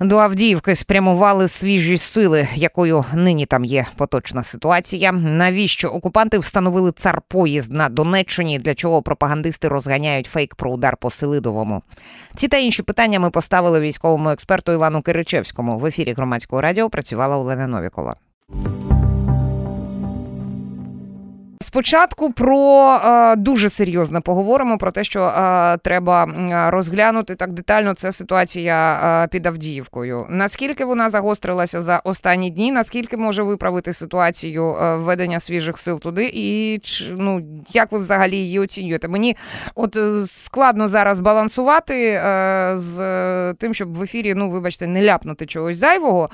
До Авдіївки спрямували свіжі сили, якою нині там є поточна ситуація. Навіщо окупанти встановили цар поїзд на Донеччині? Для чого пропагандисти розганяють фейк про удар по Селидовому? Ці та інші питання ми поставили військовому експерту Івану Киричевському. В ефірі громадського радіо працювала Олена Новікова. Спочатку про е, дуже серйозно поговоримо про те, що е, треба розглянути так детально. Це ситуація е, під Авдіївкою. Наскільки вона загострилася за останні дні? Наскільки може виправити ситуацію введення свіжих сил туди? І ну як ви взагалі її оцінюєте? Мені от складно зараз балансувати з тим, щоб в ефірі, ну вибачте, не ляпнути чогось зайвого,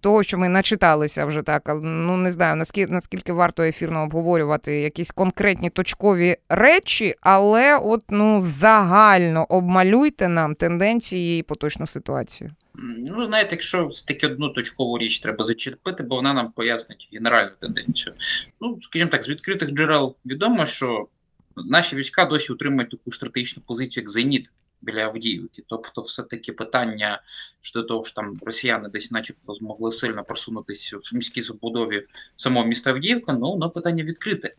того, що ми начиталися вже так. Ну не знаю наскільки наскільки варто ефірного обговорювати якісь конкретні точкові речі, але от ну загально обмалюйте нам тенденції і поточну ситуацію. Ну, знаєте, якщо таки одну точкову річ треба зачепити, бо вона нам пояснить генеральну тенденцію. Ну, скажімо так, з відкритих джерел відомо, що наші війська досі утримують таку стратегічну позицію, як Зеніт біля Авдіївки. Тобто, все-таки питання щодо того, що там росіяни десь, начебто, змогли сильно просунутися в міській забудові самого міста Авдіївка, ну воно питання відкрите.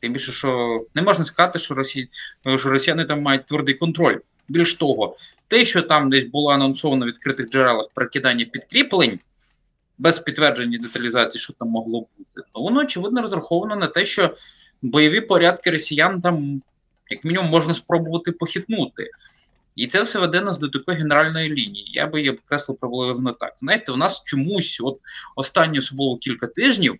Тим більше, що не можна сказати, що росі... що росіяни там мають твердий контроль. Більш того, те, що там десь було анонсовано в відкритих джерелах перекидання підкріплень. Без підтвердження деталізації, що там могло бути, ну воно очевидно розраховано на те, що бойові порядки росіян там, як мінімум, можна спробувати похитнути. І це все веде нас до такої генеральної лінії. Я би її обкреслив приблизно так. Знаєте, у нас чомусь, от останні особливо кілька тижнів,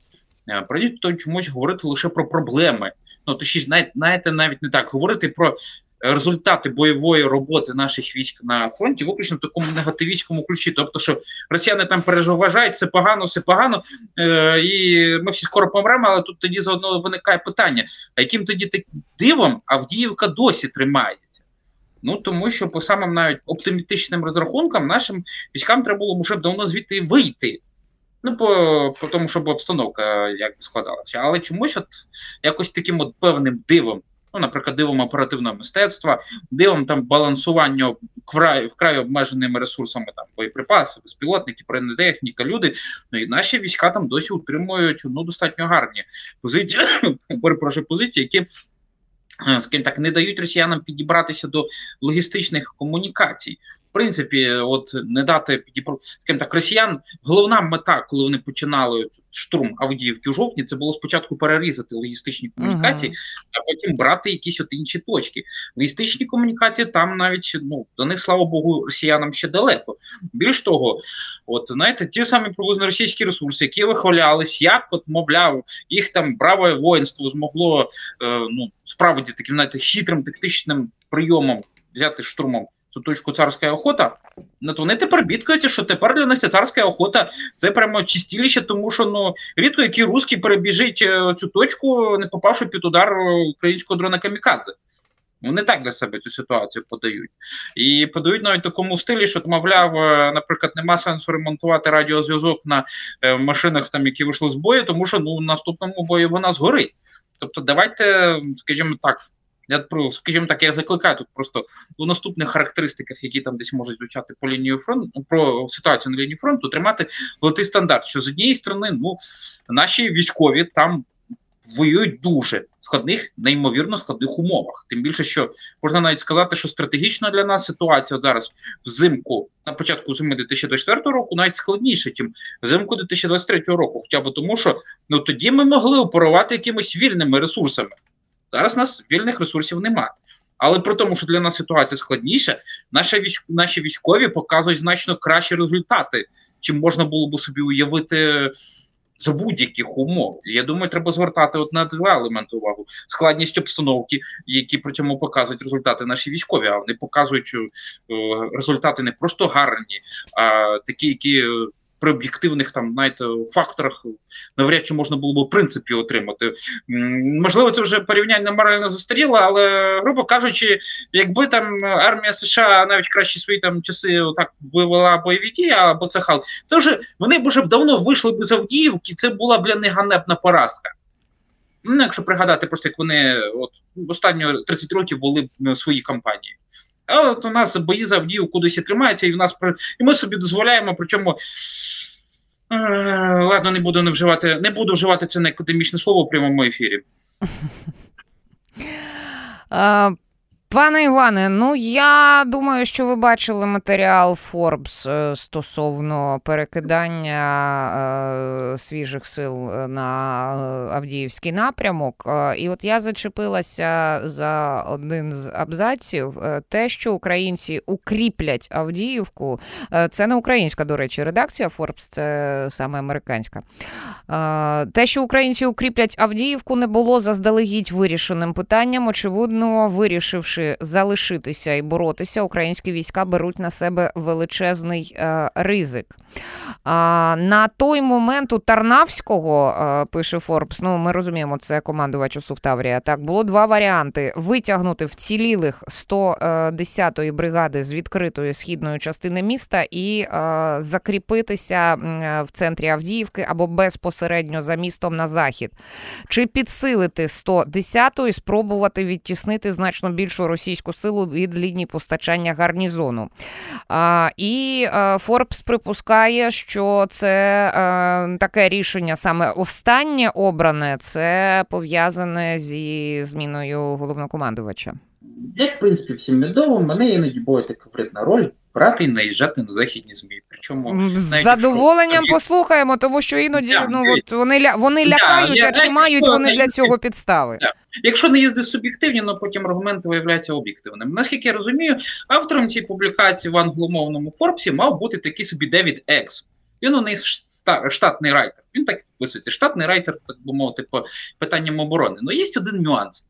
е, прийнято чомусь говорити лише про проблеми. Ну точніше, знаєте, навіть не так говорити про результати бойової роботи наших військ на фронті, виключно в такому негативістському ключі. Тобто, що росіяни там переживають, все погано, все погано, е, і ми всі скоро помремо, але тут тоді заодно виникає питання: а яким тоді таким дивом Авдіївка досі тримається? Ну тому що по самим навіть оптимістичним розрахункам нашим військам треба було вже давно звідти вийти. Ну, по, по тому, щоб обстановка як складалася. Але чомусь, от якось таким от певним дивом, ну, наприклад, дивом оперативного мистецтва, дивом там балансування вкрай вкрай обмеженими ресурсами там боєприпаси, безпілотники, бронетехніка, люди. Ну і наші війська там досі утримують ну достатньо гарні позиції, перепрошую, позиції, які Е, скажімо так, не дають росіянам підібратися до логістичних комунікацій принципі, от не дати скажімо так, росіян. Головна мета, коли вони починали штурм Авдіївки у жовтні, це було спочатку перерізати логістичні комунікації, uh -huh. а потім брати якісь от інші точки. Логістичні комунікації там навіть ну до них, слава Богу, росіянам ще далеко. Більш того, от знаєте, ті самі приблизно російські ресурси, які вихвалялись, як от мовляв, їх там браве воїнство змогло е, ну справді таким знаєте, хитрим тактичним прийомом взяти штурмом цю точку царська охота, ну то вони тепер бідкаються, що тепер для них царська охота це прямо чистіліще, тому що ну рідко який русський перебіжить е, цю точку, не попавши під удар українського дрона Камікадзе. Вони так для себе цю ситуацію подають. І подають навіть такому стилі, що, мовляв, е, наприклад, нема сенсу ремонтувати радіозв'язок на е, машинах, там, які вийшли з бою, тому що ну, в наступному бою вона згорить. Тобто, давайте, скажімо так, я про, скажімо так, я закликаю тут просто у наступних характеристиках, які там десь можуть звучати по лінію фронту, про ситуацію на лінії фронту, тримати золотий стандарт. Що з однієї сторони, ну наші військові там воюють дуже складних, неймовірно складних умовах. Тим більше, що можна навіть сказати, що стратегічно для нас ситуація зараз взимку на початку зими 2024 року навіть складніше, ніж взимку 2023 року. Хоча б тому, що ну тоді ми могли оперувати якимись вільними ресурсами. Зараз у нас вільних ресурсів немає. Але при тому, що для нас ситуація складніша, наші військ... наші військові показують значно кращі результати, чим можна було б собі уявити за будь-яких умов. Я думаю, треба звертати от на два елементи увагу: складність обстановки, які при цьому показують результати наші військові, а вони показують е, результати не просто гарні, а такі, які при об'єктивних там знаєте, факторах навряд чи можна було б в принципі отримати. Можливо, це вже порівняння морально застаріло, але грубо кажучи, якби там армія США навіть кращі свої там часи так вивела бойові дії, або це хал, то вже вони б вже давно вийшли б з Авдіївки. Це була б для них ганебна поразка. Ну, якщо пригадати, просто як вони от останні 30 років вели свої кампанії. А от у нас бої за Авдіївку кудись тримаються, і в нас і ми собі дозволяємо, причому. Е, ладно, не буду не вживати, не буду вживати це на академічне слово в прямому ефірі. Пане Іване, ну я думаю, що ви бачили матеріал Forbes е, стосовно перекидання е, свіжих сил е, на Авдіївський напрямок. І от я зачепилася за один з абзаців: те, що українці укріплять Авдіївку, це не українська, до речі, редакція Forbes, це саме американська. Те, що українці укріплять Авдіївку, не було заздалегідь вирішеним питанням, очевидно, вирішивши вирішивши залишитися і боротися, українські війська беруть на себе величезний е, ризик. А, На той момент у Тарнавського, е, пише Форбс, ну ми розуміємо, це командувач Суфтаврія. Так, було два варіанти: витягнути вцілілих 110-ї бригади з відкритої східної частини міста і е, закріпитися в центрі Авдіївки або безпосередньо за містом на захід, чи підсилити 110-ту і спробувати відтіснити значно більшу російську силу від лінії постачання гарнізону. І Форбс припускає, що це а, таке рішення саме останнє обране, це пов'язане зі зміною головнокомандувача. Як в принципі всім відомо, мене іноді буває така вредна роль брати і наїжджати на західні змі. Причому з задоволенням що... послухаємо, тому що іноді yeah, ну от вони ля вони лякають, yeah, а чи мають вони для цього підстави? Yeah. Якщо не їзди суб'єктивні, то потім аргументи виявляються об'єктивними. Наскільки я розумію, автором цієї публікації в англомовному Форбсі мав бути такий собі Девід Екс. Він у них штатний райтер. Він так висується, штатний райтер, так би мовити, по питанням оборони. Ну є один нюанс.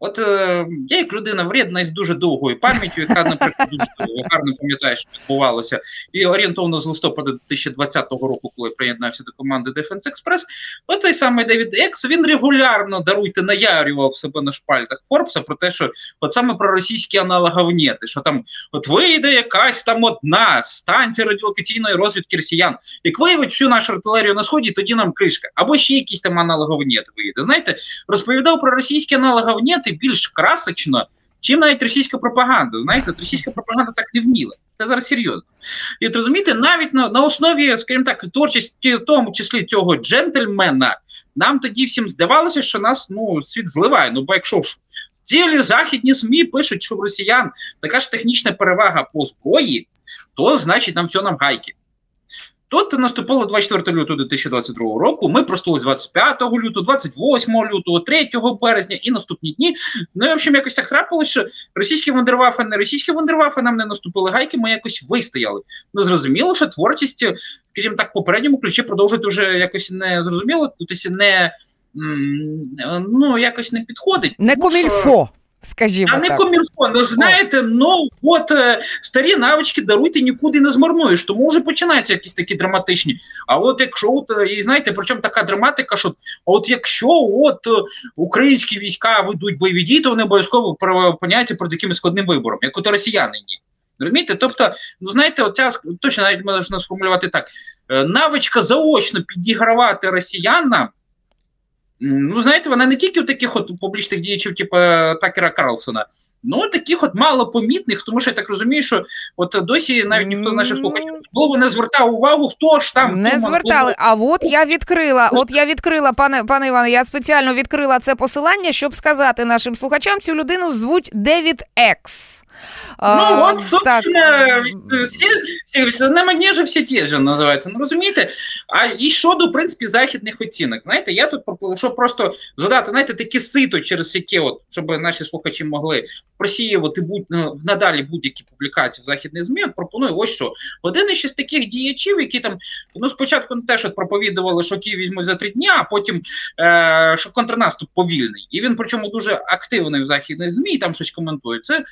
От е, я як людина вредна із дуже довгою пам'яттю, яка, наприклад, дуже гарно пам'ятає, що відбувалося, і орієнтовно з листопада 2020 року, коли приєднався до команди Defense Express, оцей самий Девід Екс він регулярно даруйте наярював себе на шпальтах Форбса про те, що от саме про російські аналоговнєти, що там от вийде якась там одна станція радіолокаційної розвідки росіян, як виявить всю нашу артилерію на сході, тоді нам кришка, або ще якийсь там аналоговнєт вийде. Знаєте, розповідав про російські аналоговнєти говорити більш красочно, чим навіть російська пропаганда. Знаєте, російська пропаганда так не вміла. Це зараз серйозно. І от розумієте, навіть на на основі, скажімо так, творчості, в тому числі цього джентльмена, нам тоді всім здавалося, що нас ну, світ зливає. Ну, бо якщо ж цілі західні СМІ пишуть, що в росіян така ж технічна перевага по зброї, то значить нам все нам гайки. Тут наступило 24 лютого 2022 року. Ми простулись 25 лютого, 28 лютого, 3 березня і наступні дні. Ну і в общем, якось так трапилося, що російські вандервафи, не російські вандервафи нам не наступили гайки. Ми якось вистояли. Ну зрозуміло, що творчість, скажімо так, в попередньому ключі продовжити вже якось не зрозуміло, тут не ну якось не підходить. Не комільфо. Скажімо а не комірфо. Ну знаєте, ну от е, старі навички даруйте нікуди не змарнуєш, тому вже починаються якісь такі драматичні. А от якщо от е, і знаєте, причому така драматика, що от якщо от е, українські війська ведуть бойові дії, то вони обов'язково опиняються перед якимось складним вибором, як от росіяни ні. Розумієте? Тобто, ну знаєте, оця точно навіть можна сформулювати так: навичка заочно підігравати росіянам. Ну, знаєте, вона не тільки у таких от публічних діячів, типу Такера Карлсона, ну таких от малопомітних, тому що я так розумію, що от досі навіть ніхто з наших слухачів голову не звертав увагу, хто ж там не звертали. А от я відкрила, от я відкрила, пане пане Іване, я спеціально відкрила це посилання, щоб сказати нашим слухачам, цю людину звуть Девід Екс. Ну, от, собственно, всі, всі, на манежі всі ті ж називаються. Ну, розумієте? А і щодо, в принципі, західних оцінок. Знаєте, я тут щоб просто задати, знаєте, такі сито, через які, от, щоб наші слухачі могли просіювати будь, ну, надалі будь-які публікації в західних ЗМІ, пропоную ось що. Один із таких діячів, які там, ну, спочатку не теж от проповідували, що Київ візьмуть за три дні, а потім е, що контрнаступ повільний. І він, причому, дуже активний в західних ЗМІ, і там щось коментує. Це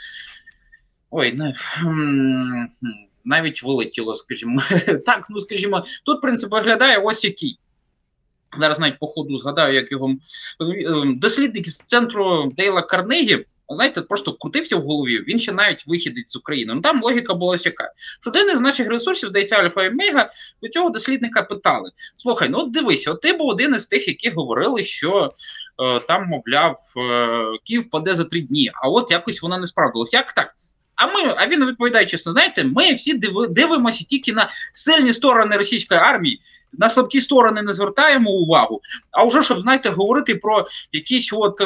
Ой, навіть вилетіло, скажімо. Так, ну скажімо, тут принцип виглядає ось який. Зараз навіть по ходу згадаю, як його ем, дослідник з центру Дейла Карнегі, знаєте, просто крутився в голові. Він ще навіть вихідець з України. Ну там логіка була яка. Що один із наших ресурсів, здається, Альфа і Мега, до цього дослідника питали: Слухай, ну от дивись, от ти був один із тих, які говорили, що. Е, там, мовляв, е, Київ паде за три дні, а от якось вона не справдилась. Як так? А ми, а він відповідає чесно, знаєте, ми всі дивимося тільки на сильні сторони російської армії, на слабкі сторони не звертаємо увагу. А вже щоб знаєте, говорити про якийсь от е,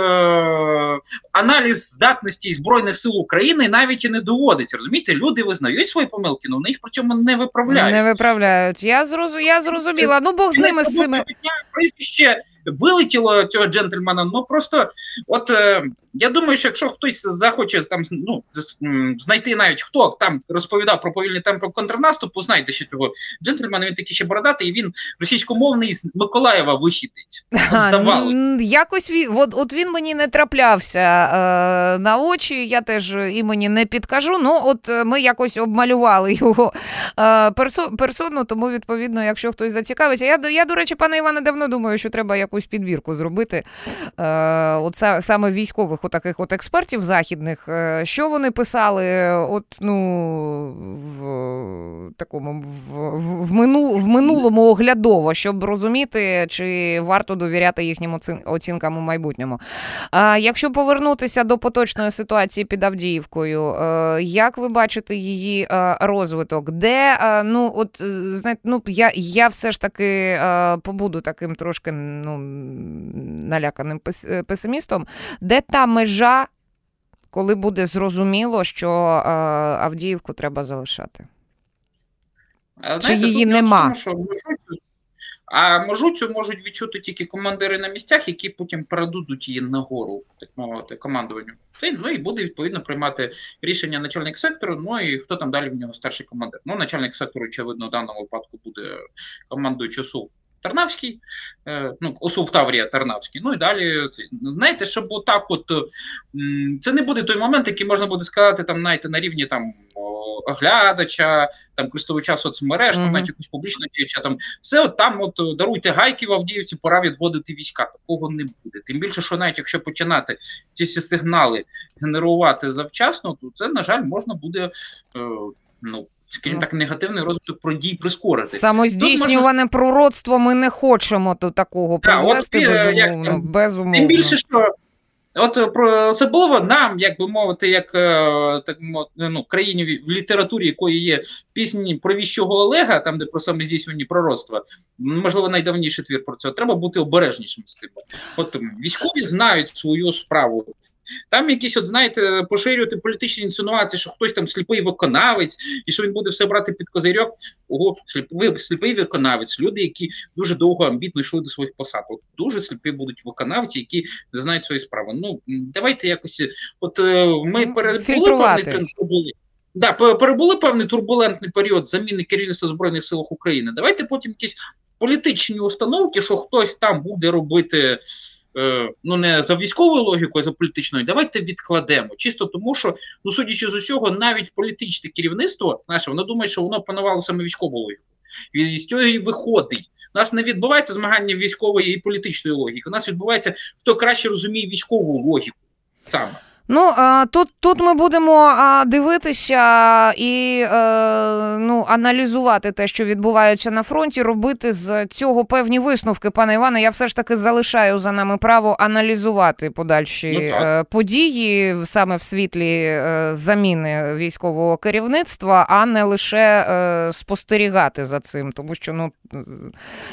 аналіз здатності Збройних сил України навіть і не доводиться. Розумієте, люди визнають свої помилки, але вони їх при цьому не виправляють. Не виправляють. Я зрозу, я зрозуміла. Ну Бог з ними з цими прізвище вилетіло цього джентльмена. Ну просто, от е, я думаю, що якщо хтось захоче там ну знайти навіть хто там розповідав про повільний темпи контрнаступу, знайде що цього джентльмена. Він такий ще бородатий, і він російськомовний з Миколаєва вихідець. Якось він от, от він мені не траплявся е, на очі. Я теж імені не підкажу. Ну от е, ми якось обмалювали його е, персо, персону, тому відповідно, якщо хтось зацікавиться, я я до речі, пане Іване, давно думаю, що треба якусь підбірку зробити. Е, от саме військових таких от експертів західних, е, що вони писали, от ну в такому в, в, мину, в минулому оглядово, щоб розуміти, чи варто довіряти їхнім оцінкам у майбутньому. А якщо повернутися до поточної ситуації під Авдіївкою, е, як ви бачите її е, розвиток? Де ну от знаєте, ну я я все ж таки побуду таким трошки ну наляканим песимістом, де та межа, коли буде зрозуміло, що е, Авдіївку треба залишати? А, Чи її нема? А межу цю можуть відчути тільки командири на місцях, які потім передадуть її нагору, так мовити, командуванню. Ну і буде відповідно приймати рішення начальник сектору. Ну і хто там далі в нього старший командир. Ну, начальник сектору, очевидно, в даному випадку буде командуючий СУВ Тарнавський, е, ну, Осув Таврія Тарнавський. Ну і далі, знаєте, щоб отак, от це не буде той момент, який можна буде сказати, там, знаєте, на рівні там оглядача, там користувача соцмереж, там навіть якусь публічну діяча, там все от там, от даруйте гайки в Авдіївці, пора відводити війська. Такого не буде. Тим більше, що навіть якщо починати ці всі сигнали генерувати завчасно, то це, на жаль, можна буде. Е, ну, скажімо так, негативний розвиток подій прискорити. Самоздійснюване можна... пророцтво ми не хочемо до такого призвести, от, безумовно, як, безумовно. Тим більше, що От е, про особливо нам, як би мовити, як е, так ну, країні в літературі, якої є пісні про віщого Олега, там де про саме здійснювані пророцтва, можливо, найдавніший твір про це, треба бути обережнішим з тим. От військові знають свою справу. Там якісь, от знаєте, поширювати політичні інсинуації, що хтось там сліпий виконавець, і що він буде все брати під козирьок. Ого, сліпий, сліпий виконавець, люди, які дуже довго амбітно йшли до своїх посад. От Дуже сліпі будуть виконавці, які не знають свої справи. Ну давайте якось, от е, ми перебули Да, перебули певний турбулентний період заміни керівництва збройних сил України. Давайте потім якісь політичні установки, що хтось там буде робити. Е, ну не за військовою логікою, а за політичною, давайте відкладемо. Чисто тому, що, ну судячи з усього, навіть політичне керівництво наше, воно думає, що воно панувало саме військову логіку. І з цього і виходить. У нас не відбувається змагання військової і політичної логіки. У нас відбувається хто краще розуміє військову логіку саме. Ну тут тут ми будемо дивитися і е, ну, аналізувати те, що відбувається на фронті, робити з цього певні висновки, пане Іване. Я все ж таки залишаю за нами право аналізувати подальші ну, е, події саме в світлі е, заміни військового керівництва, а не лише спостерігати за цим, тому що ну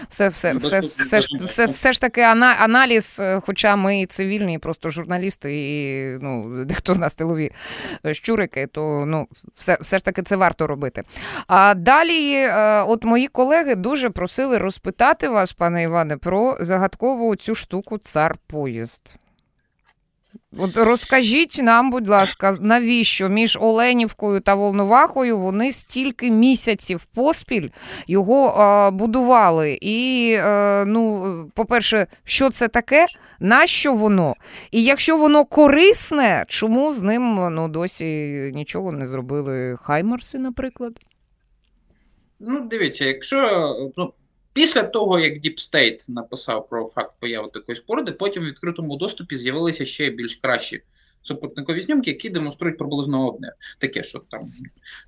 все все, ну, все, все, все, все, все ж таки аналіз, хоча ми і цивільні, і просто журналісти, і ну дехто з нас тилові е, щурики, то ну, все все ж таки це варто робити. А далі, е, от мої колеги дуже просили розпитати вас, пане Іване, про загадкову цю штуку цар поїзд. От Розкажіть нам, будь ласка, навіщо між Оленівкою та Волновахою вони стільки місяців поспіль його а, будували? І, е, ну, по-перше, що це таке? Нащо воно? І якщо воно корисне, чому з ним ну, досі нічого не зробили Хаймарси, наприклад? Ну, дивіться, якщо ну, Після того, як Deep State написав про факт появи такої споруди, потім в відкритому доступі з'явилися ще більш кращі супутникові знімки, які демонструють приблизно одне. Таке, що там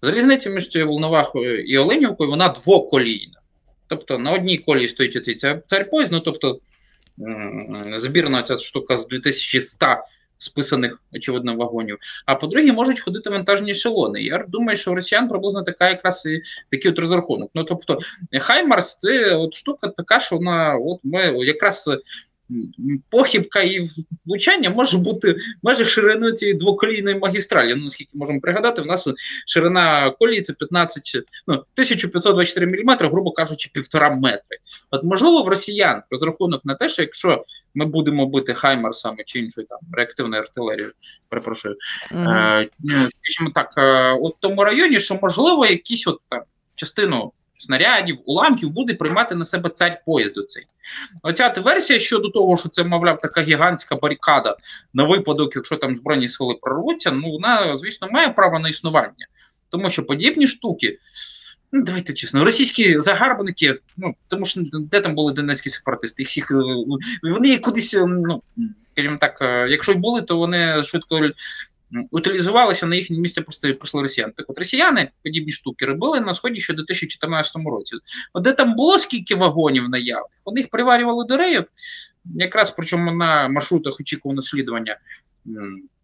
залізниця між цією Волновахою і Оленівкою, вона двоколійна. Тобто на одній колії стоїть оцей цар поїзд, ну тобто збірна ця штука з 2100 списаних, очевидно, вагонів. А по-друге, можуть ходити вантажні ешелони. Я думаю, що у росіян приблизно така якраз і такий от розрахунок. Ну тобто, Хаймарс це от штука така, що вона от ми якраз похибка і влучання може бути майже шириною цієї двоколійної магістралі. Ну, наскільки можемо пригадати, в нас ширина колії це 15, ну, 1524 мм, грубо кажучи, півтора метри. От можливо, в росіян розрахунок на те, що якщо ми будемо бити Хаймарсами чи іншою там реактивною артилерією, перепрошую, mm -hmm. е, скажімо так, е, от в тому районі, що можливо якісь от там частину снарядів, уламків буде приймати на себе царь поїзду цей. Оця версія щодо того, що це, мовляв, така гігантська барикада на випадок, якщо там збройні сили прорвуться, ну вона, звісно, має право на існування. Тому що подібні штуки, ну давайте чесно, російські загарбники, ну тому що де там були донецькі сепаратисти, їх всіх е, вони кудись, ну скажімо так, е, якщо й були, то вони швидко утилізувалися на їхнє місце просто прийшли росіяни. Так от росіяни подібні штуки робили на сході ще до 2014 році. От де там було скільки вагонів наявних, вони їх приварювали до рейок, якраз причому на маршрутах очікуваного слідування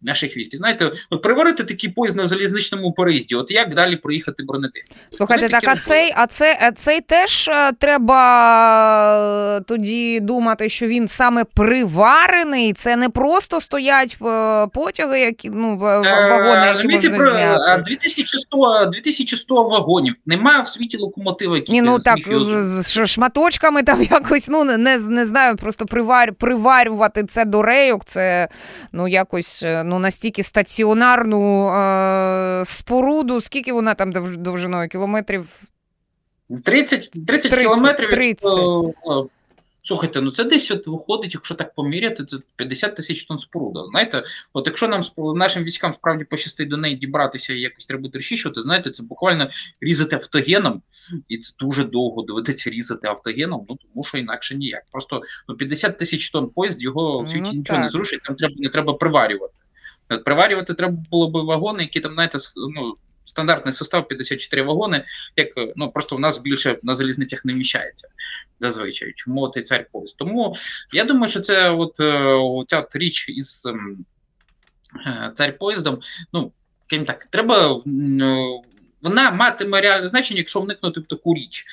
наших військ. Знаєте, от приварити такий поїзд на залізничному переїзді, от як далі проїхати бронетехніку? Слухайте, так а цей, а це цей теж е, треба е, тоді думати, що він саме приварений. Це не просто стоять е, потяги, які ну вагони, які можна про, зняти. 2100 2100 вагонів. Немає в світі локомотива, які Ні, ну так шматочками там якось ну не не знаю, просто привар, приварювати це до рейок. Це ну якось ну настільки стаціонарну е, споруду, скільки вона там довжиною кілометрів? 30 30, 30 кілометрів. 30. Слухайте, ну це десь от виходить, якщо так поміряти, це 50 тисяч тонн споруда. Знаєте, от якщо нам нашим військам справді пощастить до неї дібратися і якось треба розчищувати, знаєте, це буквально різати автогеном, і це дуже довго доведеться різати автогеном, ну тому що інакше ніяк. Просто ну 50 тисяч тонн поїзд його в світі ну, нічого так. не зрушить, там треба не треба приварювати. От Приварювати треба було би вагони, які там, знаєте, ну, стандартний состав 54 вагони, як ну просто в нас більше на залізницях не вміщається зазвичай. Чому от і цар поїзд? Тому я думаю, що це от е, ця річ із ем, е, цар поїздом. Ну крім так, треба. Вона матиме реальне значення, якщо вникнути в таку річ.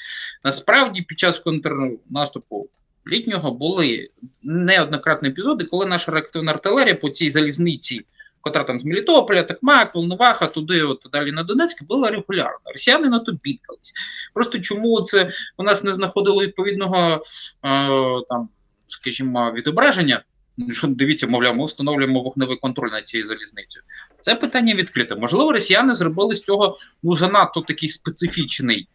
Насправді, під час контрнаступу літнього були неоднократні епізоди, коли наша реактивна артилерія по цій залізниці котра там з Мелітополя, Такмак, Волноваха, туди, от далі на Донецьк, була регулярна. Росіяни на то бідкались. Просто чому це у нас не знаходило відповідного е, там, скажімо, відображення? Що дивіться, мовляв, ми встановлюємо вогневий контроль над цією залізницею. Це питання відкрите. Можливо, росіяни зробили з цього ну занадто такий специфічний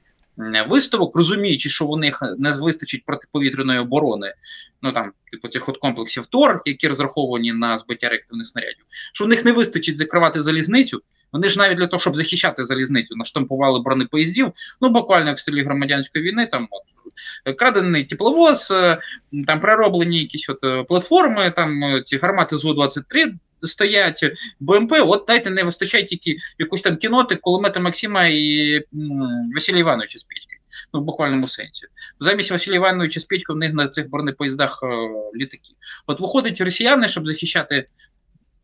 виставок, розуміючи, що у них не вистачить протиповітряної оборони, ну там, типу цих от комплексів ТОР, які розраховані на збиття реактивних снарядів, що в них не вистачить закривати залізницю. Вони ж навіть для того, щоб захищати залізницю, наштампували бронепоїздів, ну буквально в стилі громадянської війни, там от крадений тепловоз, е, там перероблені якісь от е, платформи, там е, ці гармати ЗУ-23 стоять БМП, от дайте не вистачає тільки якусь там кіноти, кулемети Максима і Василія Івановича з Петькою. Ну, в буквальному сенсі. Замість Василія Івановича з Петькою в них на цих бронепоїздах е, літаки. От виходять росіяни, щоб захищати.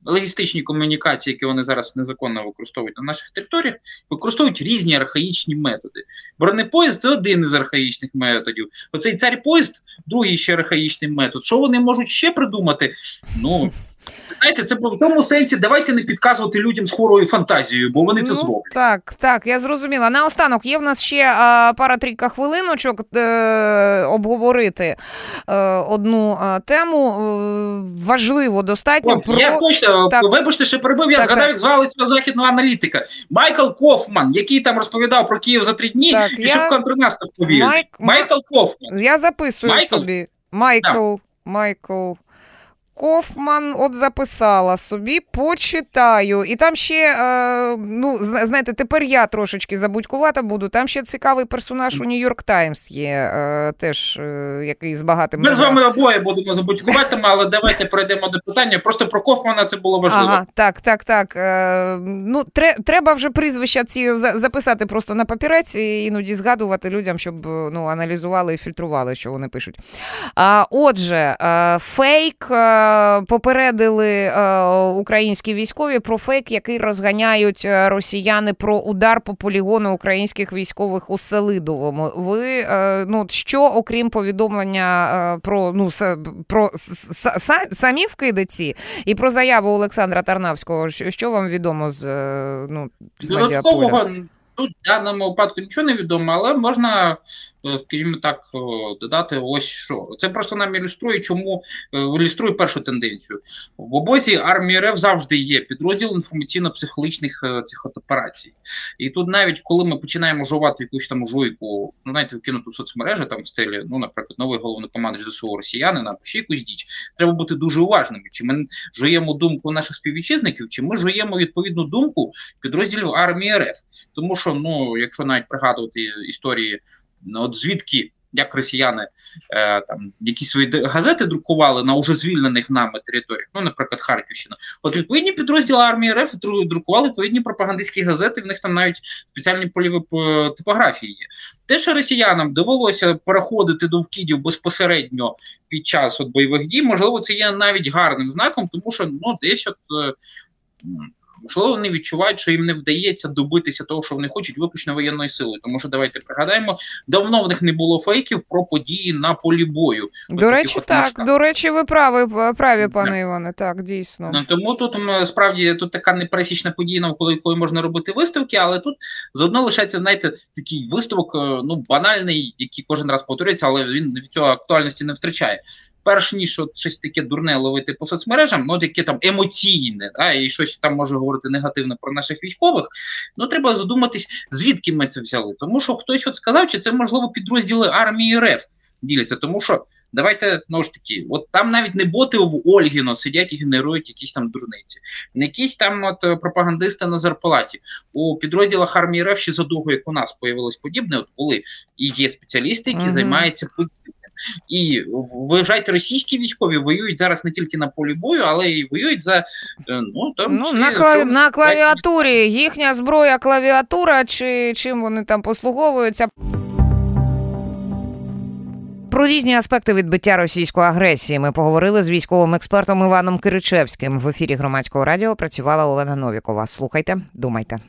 Логістичні комунікації, які вони зараз незаконно використовують на наших територіях, використовують різні архаїчні методи. Бронепоїзд це один із архаїчних методів. Оцей цар поїзд другий ще архаїчний метод. Що вони можуть ще придумати? Ну знаєте, це в тому сенсі, давайте не підказувати людям з хворою фантазією, бо вони це ну, зроблять. Так, так, я зрозуміла. Наостанок є в нас ще а, пара трійка хвилиночок е, обговорити е, одну а, тему. Е, важливо достатньо. О, про... Я точно, так. вибачте, що перебив, я так, згадав, як звали цього західного аналітика. Майкл Кофман, який там розповідав про Київ за три дні, так, і я... щоб контрнаступ повів. Майк... Майкл Кофман. Я записую Майкл? собі. Майкл. Майкл. Кофман от записала собі, почитаю. І там ще, е, ну, знаєте, тепер я трошечки забудькувата буду. Там ще цікавий персонаж у Нью-Йорк Таймс є, е, теж е, який з багатим. Ми з вами обоє будемо забудькуватими, але давайте пройдемо до питання. Просто про Кофмана це було важливо. Ага, Так, так, так. Е, ну, тре, Треба вже прізвища ці записати просто на папірець і іноді згадувати людям, щоб ну, аналізували і фільтрували, що вони пишуть. А, Отже, е, фейк. Е, попередили українські військові про фейк, який розганяють росіяни про удар по полігону українських військових у Селидовому. Ви ну що, окрім повідомлення про ну про самі вкидиці і про заяву Олександра Тарнавського, що вам відомо з ну з медіаполя? Тут в даному випадку нічого не відомо, але можна Е, скажімо так, додати ось що. Це просто нам ілюструє, чому е, ілюструє першу тенденцію. В обозі армії РФ завжди є підрозділ інформаційно-психологічних е, цих операцій. І тут навіть коли ми починаємо жувати якусь там жуйку, ну знаєте, вкинуту соцмережі там в стилі, ну, наприклад, новий головний командир ЗСУ росіянина або ще якусь діч, треба бути дуже уважними. Чи ми жуємо думку наших співвітчизників, чи ми жуємо відповідну думку підрозділів армії РФ. Тому що, ну, якщо навіть пригадувати історії. Ну, от звідки як росіяни е, там якісь свої газети друкували на уже звільнених нами територіях, ну, наприклад, Харківщина. От відповідні підрозділи армії РФ друкували відповідні пропагандистські газети. В них там навіть спеціальні поліві е, типографії є. Те, що росіянам довелося переходити до вкидів безпосередньо під час от бойових дій, можливо, це є навіть гарним знаком, тому що ну десь от. Е, Можливо, вони відчувають, що їм не вдається добитися того, що вони хочуть, виключно воєнною силою. Тому що давайте пригадаємо, давно в них не було фейків про події на полі бою. До речі, так масштаб. до речі, ви праві, праві, пане Іване. Так, дійсно. Ну, тому тут справді тут така непересічна подія, навколо якої можна робити виставки, але тут заодно лишається, знаєте, такий виставок, е, ну банальний, який кожен раз повторюється, але він від цього актуальності не втрачає перш ніж от щось таке дурне ловити по соцмережам, ну таке там емоційне, да, і щось там може говорити негативно про наших військових, ну треба задуматись, звідки ми це взяли. Тому що хтось от сказав, чи це можливо підрозділи армії РФ діляться, тому що. Давайте ну ж таки, от там навіть не боти в Ольгіно сидять і генерують якісь там дурниці, не якісь там от е, пропагандисти на зарплаті. У підрозділах армії РФ ще задовго, як у нас появилось подібне, от були і є спеціалісти, які uh -huh. займаються і виїжджайте російські військові воюють зараз не тільки на полі бою, але й воюють за е, ну там ну, на клаві... на клавіатурі. Їхня зброя клавіатура, чи чим вони там послуговуються. Про різні аспекти відбиття російської агресії ми поговорили з військовим експертом Іваном Киричевським. В ефірі громадського радіо працювала Олена Новікова. Слухайте, думайте.